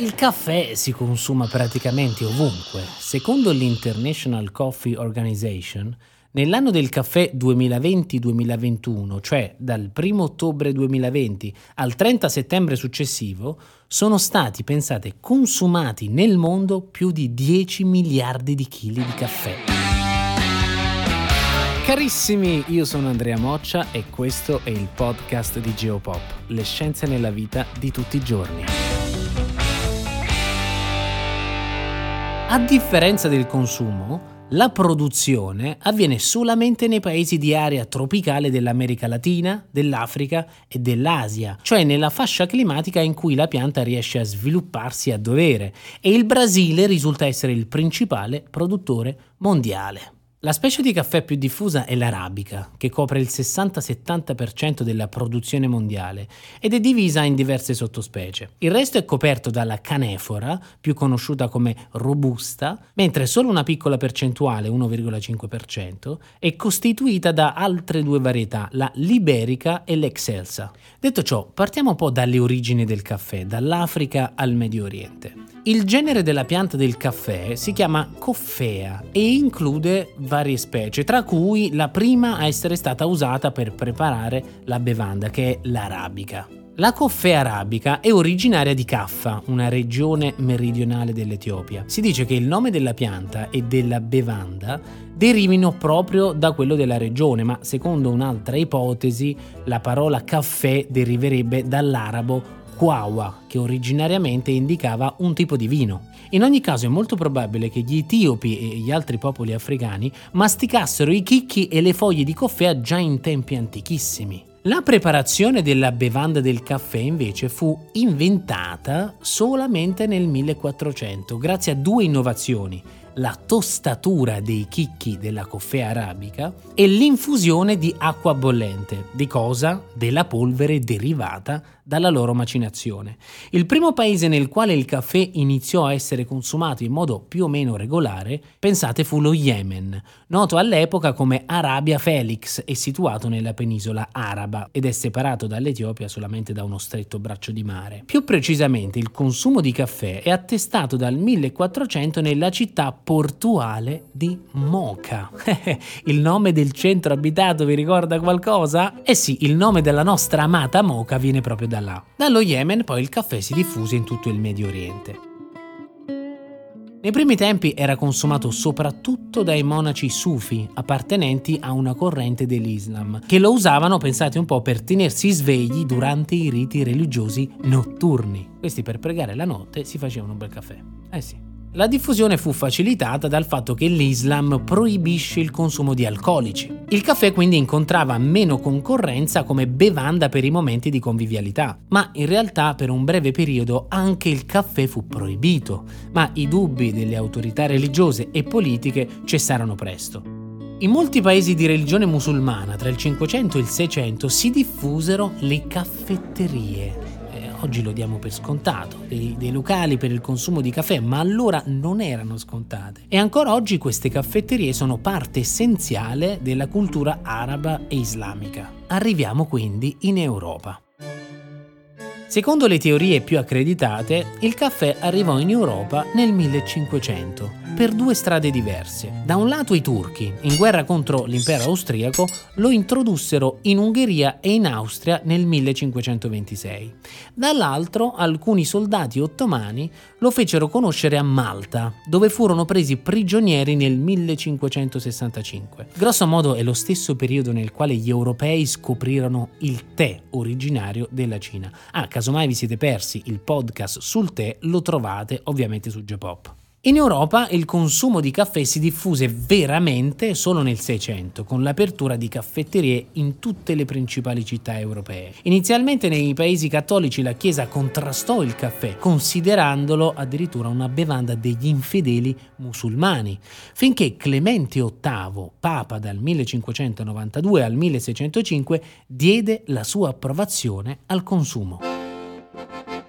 Il caffè si consuma praticamente ovunque. Secondo l'International Coffee Organization, nell'anno del caffè 2020-2021, cioè dal 1 ottobre 2020 al 30 settembre successivo, sono stati, pensate, consumati nel mondo più di 10 miliardi di chili di caffè. Carissimi, io sono Andrea Moccia e questo è il podcast di Geopop, le scienze nella vita di tutti i giorni. A differenza del consumo, la produzione avviene solamente nei paesi di area tropicale dell'America Latina, dell'Africa e dell'Asia, cioè nella fascia climatica in cui la pianta riesce a svilupparsi a dovere, e il Brasile risulta essere il principale produttore mondiale. La specie di caffè più diffusa è l'arabica, che copre il 60-70% della produzione mondiale ed è divisa in diverse sottospecie. Il resto è coperto dalla canefora, più conosciuta come robusta, mentre solo una piccola percentuale, 1,5%, è costituita da altre due varietà, la liberica e l'excelsa. Detto ciò, partiamo un po' dalle origini del caffè, dall'Africa al Medio Oriente. Il genere della pianta del caffè si chiama Coffea e include varie specie, tra cui la prima a essere stata usata per preparare la bevanda, che è l'arabica. La coffea arabica è originaria di Kaffa, una regione meridionale dell'Etiopia. Si dice che il nome della pianta e della bevanda derivino proprio da quello della regione, ma secondo un'altra ipotesi la parola caffè deriverebbe dall'arabo Kwawa, che originariamente indicava un tipo di vino. In ogni caso è molto probabile che gli etiopi e gli altri popoli africani masticassero i chicchi e le foglie di coffea già in tempi antichissimi. La preparazione della bevanda del caffè invece fu inventata solamente nel 1400 grazie a due innovazioni, la tostatura dei chicchi della coffea arabica e l'infusione di acqua bollente. Di cosa? Della polvere derivata dalla loro macinazione. Il primo paese nel quale il caffè iniziò a essere consumato in modo più o meno regolare, pensate, fu lo Yemen, noto all'epoca come Arabia Felix e situato nella penisola araba ed è separato dall'Etiopia solamente da uno stretto braccio di mare. Più precisamente, il consumo di caffè è attestato dal 1400 nella città portuale di Mocha. il nome del centro abitato vi ricorda qualcosa? Eh sì, il nome della nostra amata Mocha viene proprio da là. Dallo Yemen poi il caffè si diffuse in tutto il Medio Oriente. Nei primi tempi era consumato soprattutto dai monaci sufi, appartenenti a una corrente dell'Islam, che lo usavano, pensate un po', per tenersi svegli durante i riti religiosi notturni. Questi per pregare la notte si facevano un bel caffè. Eh sì. La diffusione fu facilitata dal fatto che l'Islam proibisce il consumo di alcolici. Il caffè quindi incontrava meno concorrenza come bevanda per i momenti di convivialità, ma in realtà per un breve periodo anche il caffè fu proibito, ma i dubbi delle autorità religiose e politiche cessarono presto. In molti paesi di religione musulmana tra il 500 e il 600 si diffusero le caffetterie oggi lo diamo per scontato, dei, dei, locali per il consumo di caffè, ma allora non erano scontate. E ancora oggi queste caffetterie sono parte essenziale della cultura araba e islamica. Arriviamo quindi in Europa. Secondo le teorie più accreditate, il caffè arrivò in Europa nel 1500 per due strade diverse. Da un lato i turchi, in guerra contro l'impero austriaco, lo introdussero in Ungheria e in Austria nel 1526. Dall'altro alcuni soldati ottomani lo fecero conoscere a Malta, dove furono presi prigionieri nel 1565. Grosso modo è lo stesso periodo nel quale gli europei scoprirono il tè originario della Cina. Ah, casomai vi siete persi il podcast sul tè, lo trovate ovviamente su J-Pop. In Europa il consumo di caffè si diffuse veramente solo nel 600, con l'apertura di caffetterie in tutte le principali città europee. Inizialmente nei paesi cattolici la Chiesa contrastò il caffè, considerandolo addirittura una bevanda degli infedeli musulmani, finché Clemente VIII, Papa dal 1592 al 1605, diede la sua approvazione al consumo.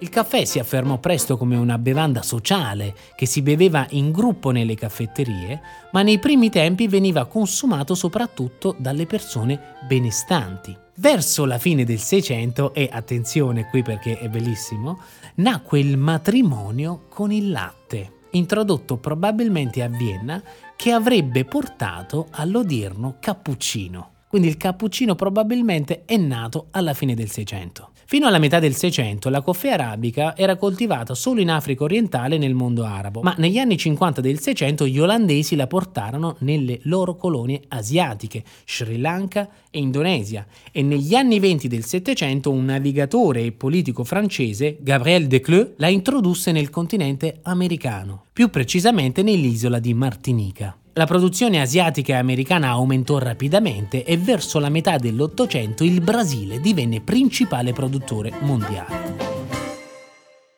Il caffè si affermò presto come una bevanda sociale che si beveva in gruppo nelle caffetterie, ma nei primi tempi veniva consumato soprattutto dalle persone benestanti. Verso la fine del Seicento, e attenzione qui perché è bellissimo, nacque il matrimonio con il latte, introdotto probabilmente a Vienna, che avrebbe portato all'odierno cappuccino. Quindi il cappuccino probabilmente è nato alla fine del Seicento. Fino alla metà del Seicento la coffee arabica era coltivata solo in Africa orientale e nel mondo arabo, ma negli anni 50 del Seicento gli olandesi la portarono nelle loro colonie asiatiche, Sri Lanka e Indonesia, e negli anni 20 del Settecento un navigatore e politico francese, Gabriel Decleux, la introdusse nel continente americano, più precisamente nell'isola di Martinica. La produzione asiatica e americana aumentò rapidamente e verso la metà dell'Ottocento il Brasile divenne principale produttore mondiale.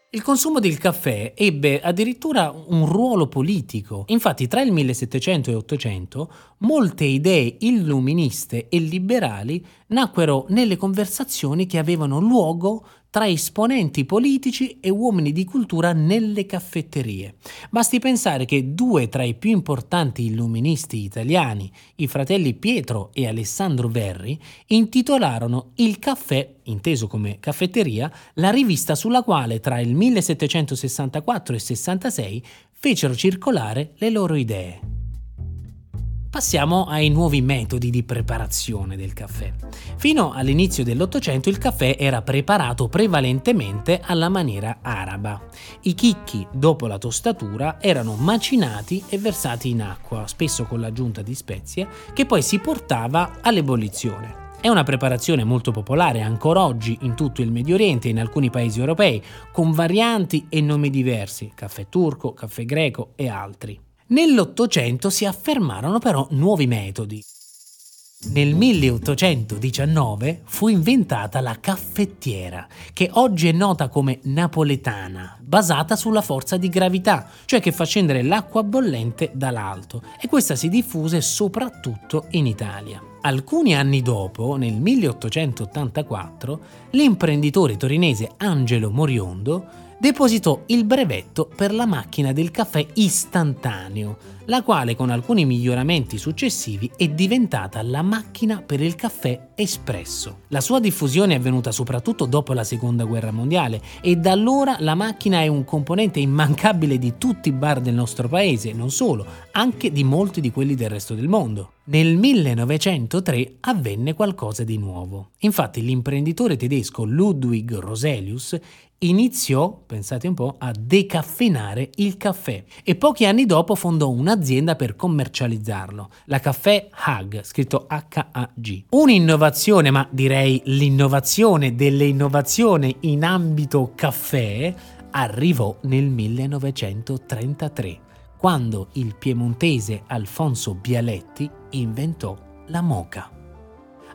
Il consumo del caffè ebbe addirittura un ruolo politico. Infatti tra il 1700 e 800 molte idee illuministe e liberali nacquero nelle conversazioni che avevano luogo tra esponenti politici e uomini di cultura nelle caffetterie. Basti pensare che due tra i più importanti illuministi italiani, i fratelli Pietro e Alessandro Verri, intitolarono Il caffè, inteso come caffetteria, la rivista sulla quale tra il 1764 e 66 fecero circolare le loro idee. Passiamo ai nuovi metodi di preparazione del caffè. Fino all'inizio dell'Ottocento il caffè era preparato prevalentemente alla maniera araba. I chicchi, dopo la tostatura, erano macinati e versati in acqua, spesso con l'aggiunta di spezie, che poi si portava all'ebollizione. È una preparazione molto popolare ancora oggi in tutto il Medio Oriente e in alcuni paesi europei, con varianti e nomi diversi, caffè turco, caffè greco e altri. Nell'Ottocento si affermarono però nuovi metodi. Nel 1819 fu inventata la caffettiera, che oggi è nota come napoletana, basata sulla forza di gravità, cioè che fa scendere l'acqua bollente dall'alto, e questa si diffuse soprattutto in Italia. Alcuni anni dopo, nel 1884, l'imprenditore torinese Angelo Moriondo depositò il brevetto per la macchina del caffè istantaneo, la quale con alcuni miglioramenti successivi è diventata la macchina per il caffè espresso. La sua diffusione è avvenuta soprattutto dopo la Seconda Guerra Mondiale e da allora la macchina è un componente immancabile di tutti i bar del nostro paese, non solo, anche di molti di quelli del resto del mondo. Nel 1903 avvenne qualcosa di nuovo. Infatti l'imprenditore tedesco Ludwig Roselius iniziò, pensate un po', a decaffeinare il caffè e pochi anni dopo fondò un'azienda per commercializzarlo, la Caffè Hag, scritto H-A-G. Un'innovazione, ma direi l'innovazione delle innovazioni in ambito caffè, arrivò nel 1933, quando il piemontese Alfonso Bialetti inventò la moca.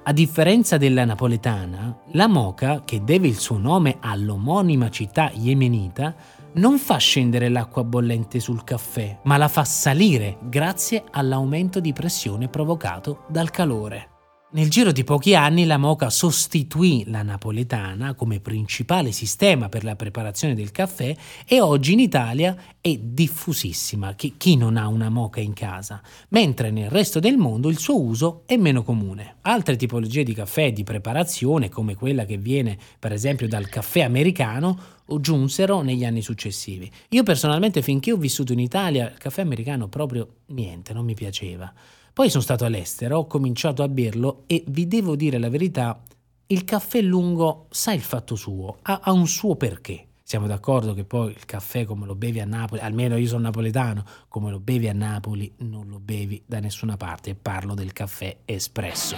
A differenza della napoletana, la moca, che deve il suo nome all'omonima città yemenita, non fa scendere l'acqua bollente sul caffè, ma la fa salire grazie all'aumento di pressione provocato dal calore. Nel giro di pochi anni la moca sostituì la napoletana come principale sistema per la preparazione del caffè e oggi in Italia è diffusissima, chi non ha una moca in casa, mentre nel resto del mondo il suo uso è meno comune. Altre tipologie di caffè di preparazione, come quella che viene per esempio dal caffè americano, giunsero negli anni successivi. Io personalmente finché ho vissuto in Italia il caffè americano proprio niente, non mi piaceva. Poi sono stato all'estero, ho cominciato a berlo e vi devo dire la verità, il caffè lungo sa il fatto suo, ha, ha un suo perché. Siamo d'accordo che poi il caffè come lo bevi a Napoli, almeno io sono napoletano, come lo bevi a Napoli non lo bevi da nessuna parte, parlo del caffè espresso.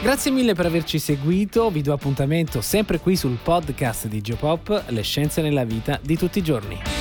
Grazie mille per averci seguito, vi do appuntamento sempre qui sul podcast di Geopop, le scienze nella vita di tutti i giorni.